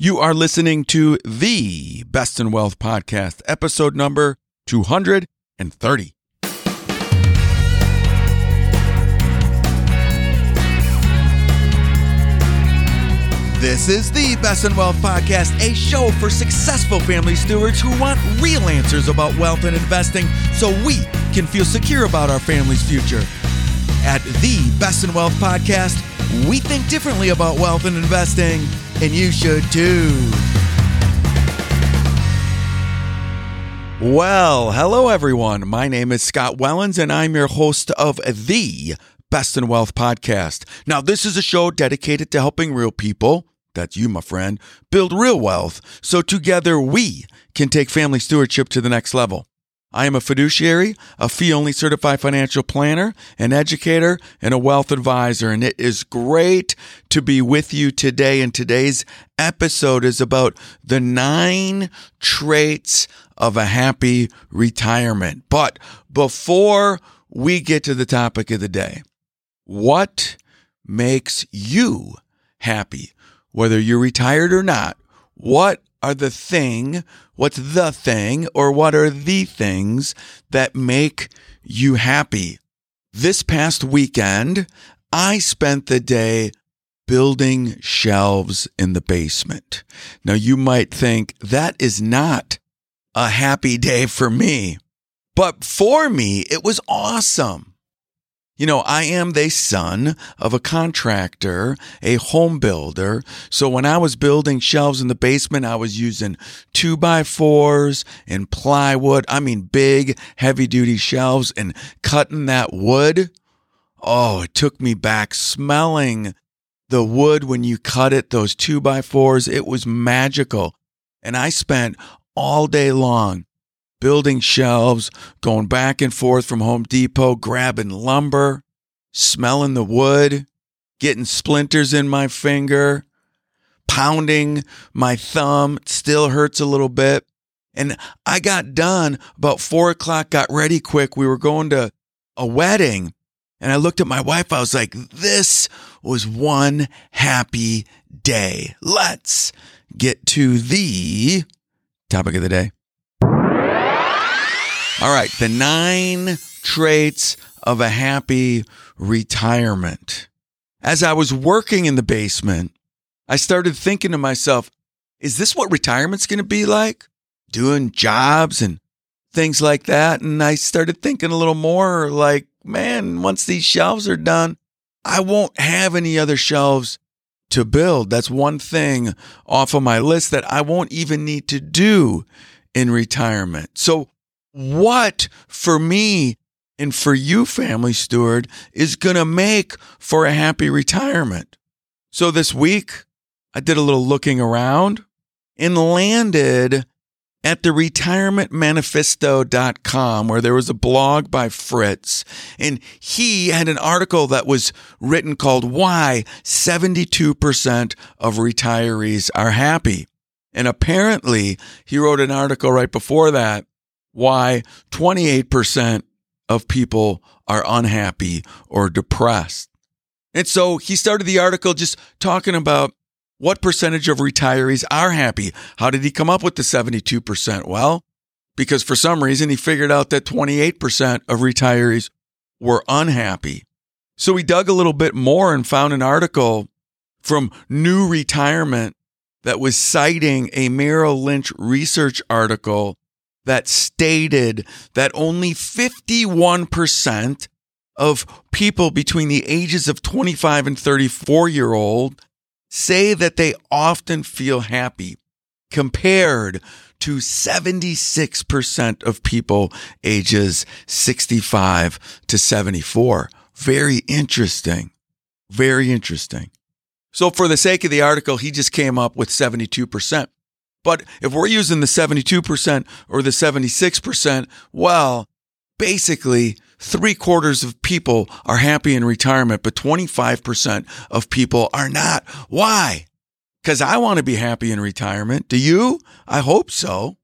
You are listening to the Best in Wealth podcast, episode number 230. This is the Best in Wealth podcast, a show for successful family stewards who want real answers about wealth and investing so we can feel secure about our family's future. At the Best in Wealth podcast, we think differently about wealth and investing, and you should too. Well, hello everyone. My name is Scott Wellens, and I'm your host of the Best in Wealth podcast. Now, this is a show dedicated to helping real people, that's you, my friend, build real wealth so together we can take family stewardship to the next level. I am a fiduciary, a fee only certified financial planner, an educator, and a wealth advisor. And it is great to be with you today. And today's episode is about the nine traits of a happy retirement. But before we get to the topic of the day, what makes you happy? Whether you're retired or not, what are the thing, what's the thing, or what are the things that make you happy? This past weekend, I spent the day building shelves in the basement. Now, you might think that is not a happy day for me, but for me, it was awesome. You know, I am the son of a contractor, a home builder. So when I was building shelves in the basement, I was using two by fours and plywood. I mean, big, heavy duty shelves and cutting that wood. Oh, it took me back smelling the wood when you cut it, those two by fours. It was magical. And I spent all day long building shelves, going back and forth from Home Depot, grabbing lumber, smelling the wood, getting splinters in my finger, pounding my thumb. It still hurts a little bit. And I got done about four o'clock, got ready quick. We were going to a wedding. And I looked at my wife. I was like, this was one happy day. Let's get to the topic of the day. All right, the nine traits of a happy retirement. As I was working in the basement, I started thinking to myself, is this what retirement's going to be like? Doing jobs and things like that. And I started thinking a little more like, man, once these shelves are done, I won't have any other shelves to build. That's one thing off of my list that I won't even need to do in retirement. So what for me and for you, family steward, is going to make for a happy retirement. So this week, I did a little looking around and landed at the retirementmanifesto.com where there was a blog by Fritz and he had an article that was written called why 72% of retirees are happy. And apparently he wrote an article right before that why 28% of people are unhappy or depressed. And so he started the article just talking about what percentage of retirees are happy. How did he come up with the 72%? Well, because for some reason he figured out that 28% of retirees were unhappy. So he dug a little bit more and found an article from New Retirement that was citing a Merrill Lynch research article that stated that only 51% of people between the ages of 25 and 34 year old say that they often feel happy compared to 76% of people ages 65 to 74. Very interesting. Very interesting. So for the sake of the article, he just came up with 72%. But if we're using the 72% or the 76%, well, basically three quarters of people are happy in retirement, but 25% of people are not. Why? Because I want to be happy in retirement. Do you? I hope so.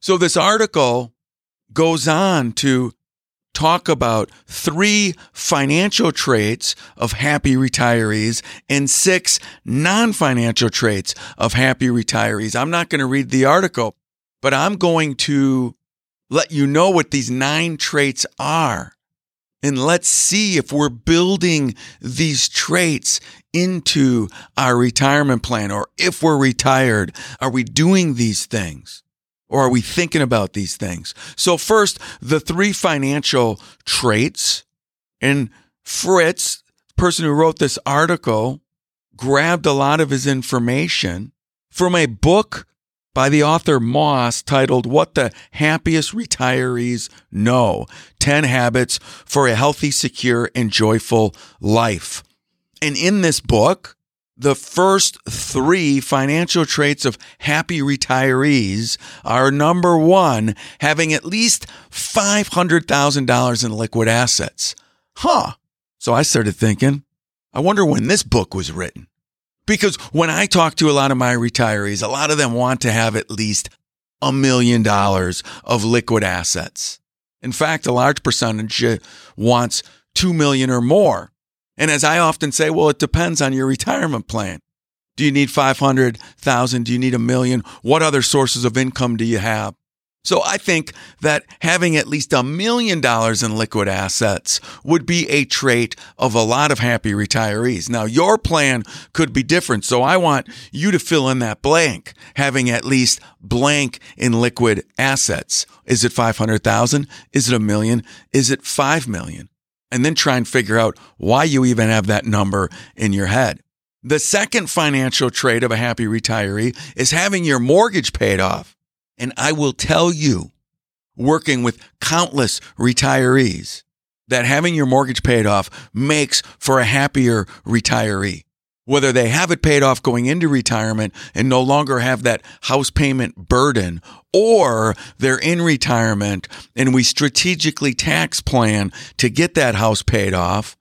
So this article goes on to talk about three financial traits of happy retirees and six non financial traits of happy retirees. I'm not going to read the article, but I'm going to let you know what these nine traits are. And let's see if we're building these traits into our retirement plan or if we're retired, are we doing these things? Or are we thinking about these things? So first, the three financial traits and Fritz, the person who wrote this article, grabbed a lot of his information from a book by the author Moss titled What the Happiest Retirees Know 10 Habits for a Healthy, Secure, and Joyful Life. And in this book, the first three financial traits of happy retirees are number one, having at least $500,000 in liquid assets. Huh. So I started thinking, I wonder when this book was written. Because when I talk to a lot of my retirees, a lot of them want to have at least a million dollars of liquid assets. In fact, a large percentage wants 2 million or more. And as I often say, well, it depends on your retirement plan. Do you need 500,000? Do you need a million? What other sources of income do you have? So I think that having at least a million dollars in liquid assets would be a trait of a lot of happy retirees. Now your plan could be different. So I want you to fill in that blank, having at least blank in liquid assets. Is it 500,000? Is it a million? Is it 5 million? And then try and figure out why you even have that number in your head. The second financial trait of a happy retiree is having your mortgage paid off. And I will tell you, working with countless retirees, that having your mortgage paid off makes for a happier retiree. Whether they have it paid off going into retirement and no longer have that house payment burden, or they're in retirement and we strategically tax plan to get that house paid off.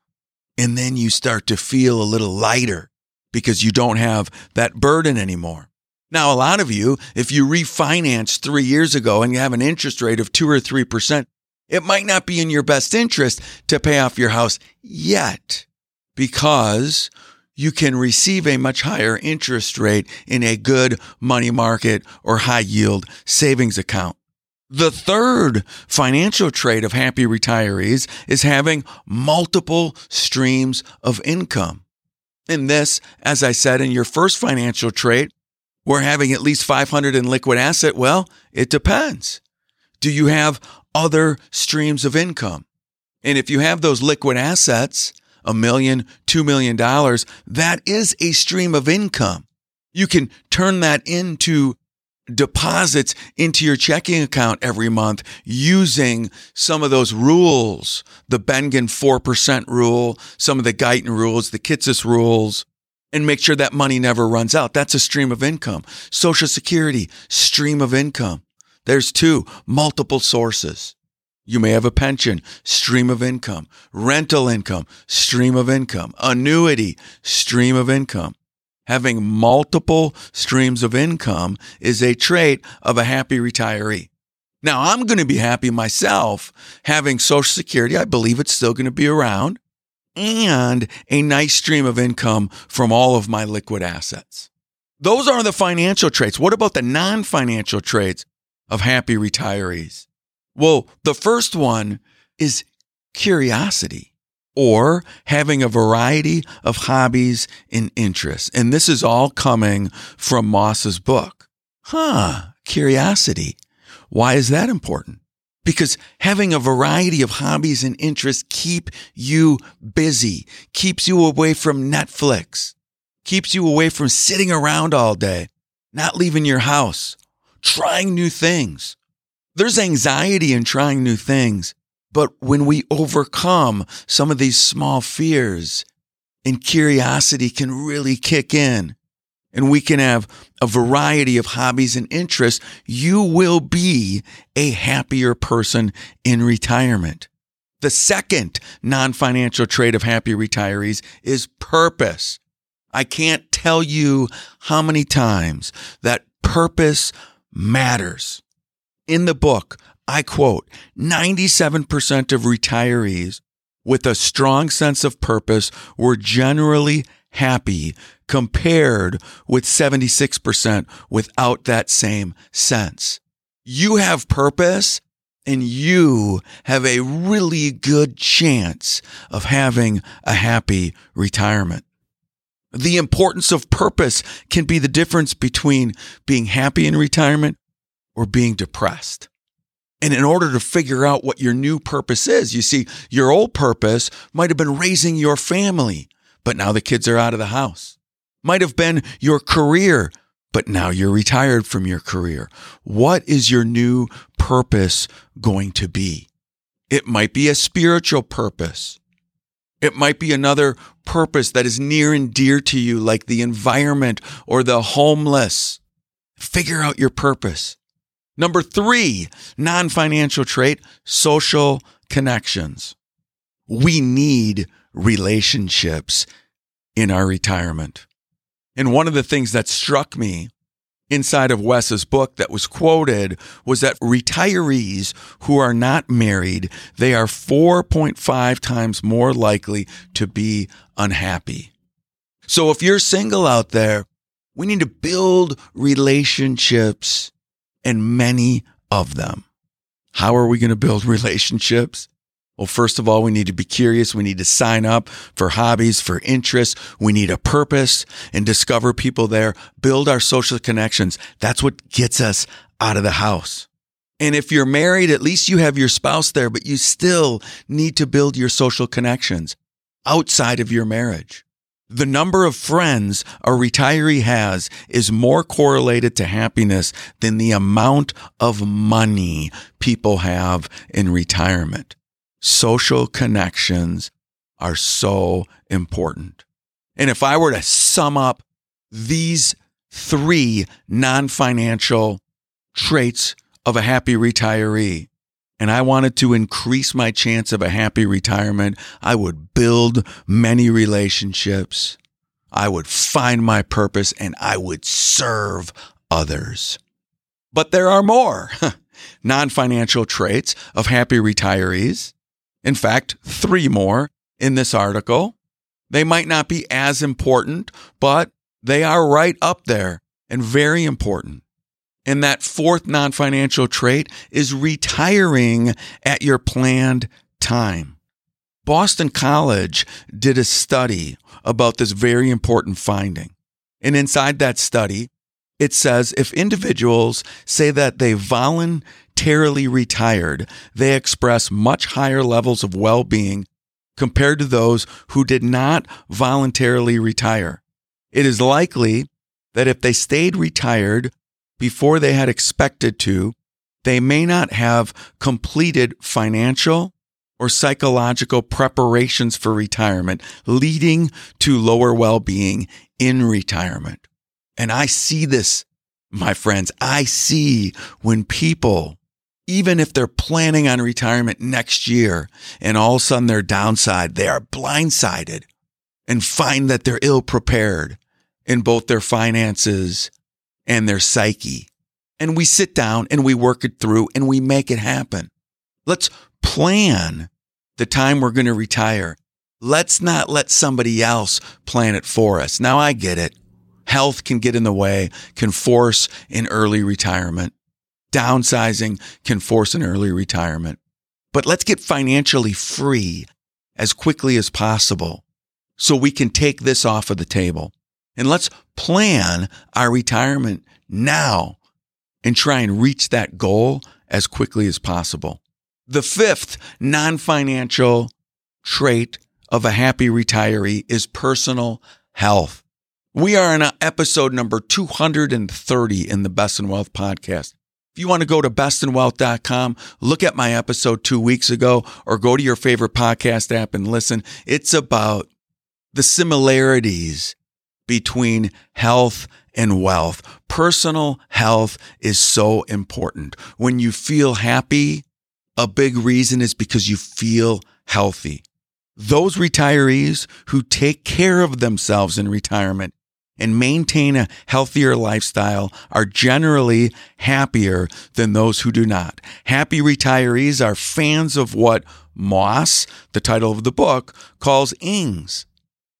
And then you start to feel a little lighter because you don't have that burden anymore. Now, a lot of you, if you refinance three years ago and you have an interest rate of two or 3%, it might not be in your best interest to pay off your house yet because you can receive a much higher interest rate in a good money market or high yield savings account. The third financial trait of happy retirees is having multiple streams of income. And this, as I said in your first financial trait, we're having at least 500 in liquid asset. Well, it depends. Do you have other streams of income? And if you have those liquid assets, a million, two million dollars, that is a stream of income. You can turn that into deposits into your checking account every month using some of those rules, the Bengen 4% rule, some of the Guyton rules, the Kitces rules, and make sure that money never runs out. That's a stream of income. Social Security, stream of income. There's two, multiple sources. You may have a pension, stream of income, rental income, stream of income, annuity, stream of income. Having multiple streams of income is a trait of a happy retiree. Now, I'm going to be happy myself having Social Security. I believe it's still going to be around and a nice stream of income from all of my liquid assets. Those are the financial traits. What about the non financial traits of happy retirees? Well, the first one is curiosity or having a variety of hobbies and interests. And this is all coming from Moss's book. Huh, curiosity. Why is that important? because having a variety of hobbies and interests keep you busy, keeps you away from Netflix, keeps you away from sitting around all day, not leaving your house, trying new things. There's anxiety in trying new things, but when we overcome some of these small fears and curiosity can really kick in, and we can have a variety of hobbies and interests, you will be a happier person in retirement. The second non financial trait of happy retirees is purpose. I can't tell you how many times that purpose matters. In the book, I quote 97% of retirees with a strong sense of purpose were generally happy compared with 76% without that same sense. You have purpose and you have a really good chance of having a happy retirement. The importance of purpose can be the difference between being happy in retirement or being depressed. And in order to figure out what your new purpose is, you see, your old purpose might have been raising your family, but now the kids are out of the house. Might have been your career, but now you're retired from your career. What is your new purpose going to be? It might be a spiritual purpose. It might be another purpose that is near and dear to you, like the environment or the homeless. Figure out your purpose. Number three, non financial trait, social connections. We need relationships in our retirement. And one of the things that struck me inside of Wes's book that was quoted was that retirees who are not married, they are 4.5 times more likely to be unhappy. So if you're single out there, we need to build relationships and many of them. How are we going to build relationships? Well, first of all, we need to be curious. We need to sign up for hobbies, for interests. We need a purpose and discover people there, build our social connections. That's what gets us out of the house. And if you're married, at least you have your spouse there, but you still need to build your social connections outside of your marriage. The number of friends a retiree has is more correlated to happiness than the amount of money people have in retirement. Social connections are so important. And if I were to sum up these three non financial traits of a happy retiree, and I wanted to increase my chance of a happy retirement, I would build many relationships. I would find my purpose and I would serve others. But there are more non financial traits of happy retirees. In fact, three more in this article. They might not be as important, but they are right up there and very important. And that fourth non financial trait is retiring at your planned time. Boston College did a study about this very important finding. And inside that study, it says if individuals say that they voluntarily retired, they express much higher levels of well being compared to those who did not voluntarily retire. It is likely that if they stayed retired before they had expected to, they may not have completed financial or psychological preparations for retirement, leading to lower well being in retirement. And I see this, my friends. I see when people, even if they're planning on retirement next year and all of a sudden they're downside, they are blindsided and find that they're ill prepared in both their finances and their psyche. And we sit down and we work it through and we make it happen. Let's plan the time we're going to retire. Let's not let somebody else plan it for us. Now I get it. Health can get in the way, can force an early retirement. Downsizing can force an early retirement. But let's get financially free as quickly as possible so we can take this off of the table. And let's plan our retirement now and try and reach that goal as quickly as possible. The fifth non financial trait of a happy retiree is personal health. We are in episode number 230 in the Best in Wealth podcast. If you want to go to bestinwealth.com, look at my episode two weeks ago, or go to your favorite podcast app and listen. It's about the similarities between health and wealth. Personal health is so important. When you feel happy, a big reason is because you feel healthy. Those retirees who take care of themselves in retirement and maintain a healthier lifestyle are generally happier than those who do not. Happy retirees are fans of what Moss, the title of the book, calls ings.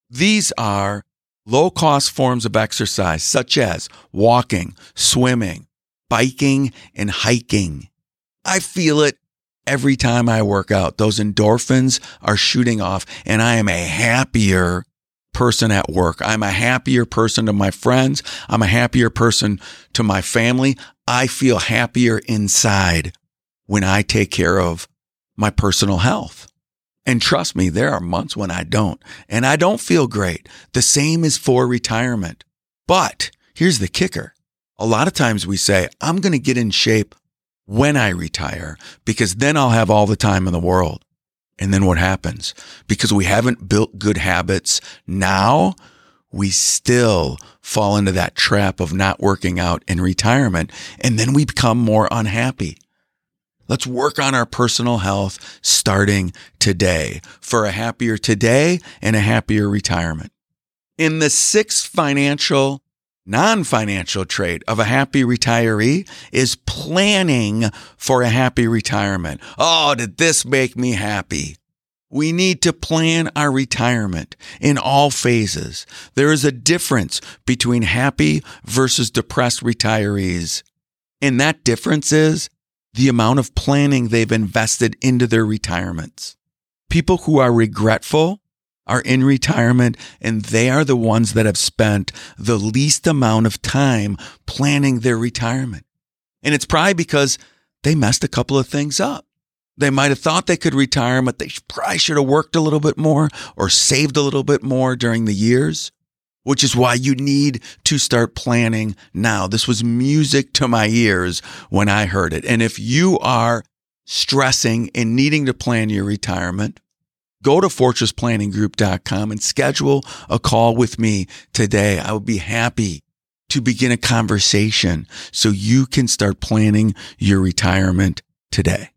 These are low cost forms of exercise, such as walking, swimming, biking, and hiking. I feel it every time I work out. Those endorphins are shooting off, and I am a happier person at work. I'm a happier person to my friends. I'm a happier person to my family. I feel happier inside when I take care of my personal health. And trust me, there are months when I don't, and I don't feel great. The same is for retirement. But here's the kicker. A lot of times we say, I'm going to get in shape when I retire because then I'll have all the time in the world. And then what happens? Because we haven't built good habits now, we still fall into that trap of not working out in retirement. And then we become more unhappy. Let's work on our personal health starting today for a happier today and a happier retirement. In the sixth financial, non financial trait of a happy retiree is planning for a happy retirement. Oh, did this make me happy? We need to plan our retirement in all phases. There is a difference between happy versus depressed retirees. And that difference is the amount of planning they've invested into their retirements. People who are regretful are in retirement and they are the ones that have spent the least amount of time planning their retirement. And it's probably because they messed a couple of things up. They might have thought they could retire, but they probably should have worked a little bit more or saved a little bit more during the years which is why you need to start planning now. This was music to my ears when I heard it. And if you are stressing and needing to plan your retirement, go to fortressplanninggroup.com and schedule a call with me today. I would be happy to begin a conversation so you can start planning your retirement today.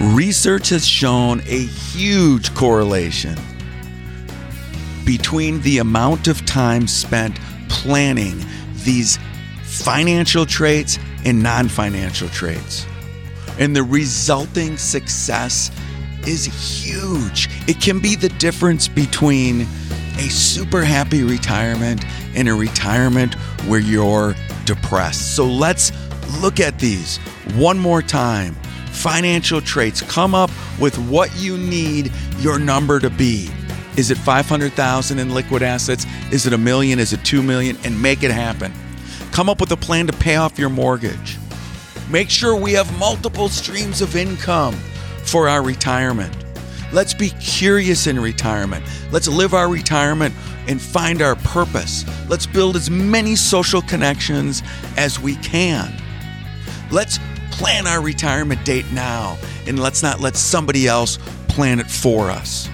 Research has shown a huge correlation between the amount of time spent planning these financial traits and non financial traits. And the resulting success is huge. It can be the difference between a super happy retirement and a retirement where you're depressed. So let's look at these one more time. Financial traits. Come up with what you need your number to be. Is it 500,000 in liquid assets? Is it a million? Is it 2 million? And make it happen. Come up with a plan to pay off your mortgage. Make sure we have multiple streams of income for our retirement. Let's be curious in retirement. Let's live our retirement and find our purpose. Let's build as many social connections as we can. Let's plan our retirement date now and let's not let somebody else plan it for us.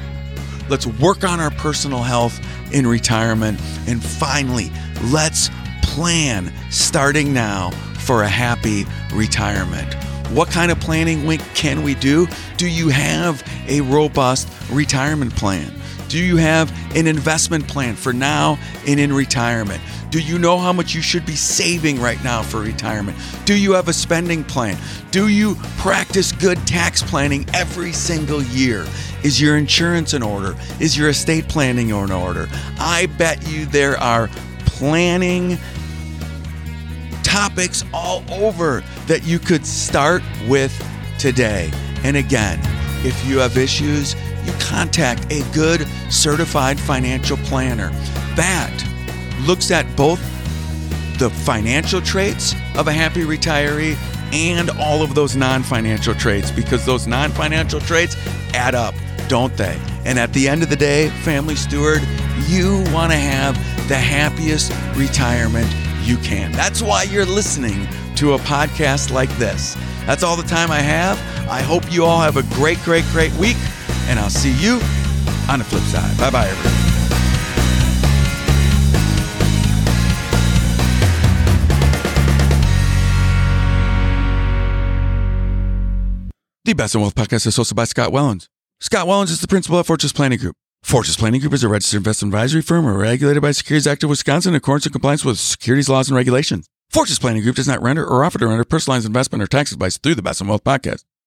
Let's work on our personal health in retirement. And finally, let's plan starting now for a happy retirement. What kind of planning can we do? Do you have a robust retirement plan? Do you have an investment plan for now and in retirement? Do you know how much you should be saving right now for retirement? Do you have a spending plan? Do you practice good tax planning every single year? Is your insurance in order? Is your estate planning in order? I bet you there are planning topics all over that you could start with today. And again, if you have issues, you contact a good certified financial planner that looks at both the financial traits of a happy retiree and all of those non financial traits because those non financial traits add up, don't they? And at the end of the day, family steward, you want to have the happiest retirement you can. That's why you're listening to a podcast like this. That's all the time I have. I hope you all have a great, great, great week, and I'll see you on the flip side. Bye bye, everyone. The Best in Wealth podcast is hosted by Scott Wellens. Scott Wellens is the principal at Fortress Planning Group. Fortress Planning Group is a registered investment advisory firm regulated by Securities Act of Wisconsin in accordance with compliance with securities laws and regulations. Fortress Planning Group does not render or offer to render personalized investment or tax advice through the Best in Wealth podcast.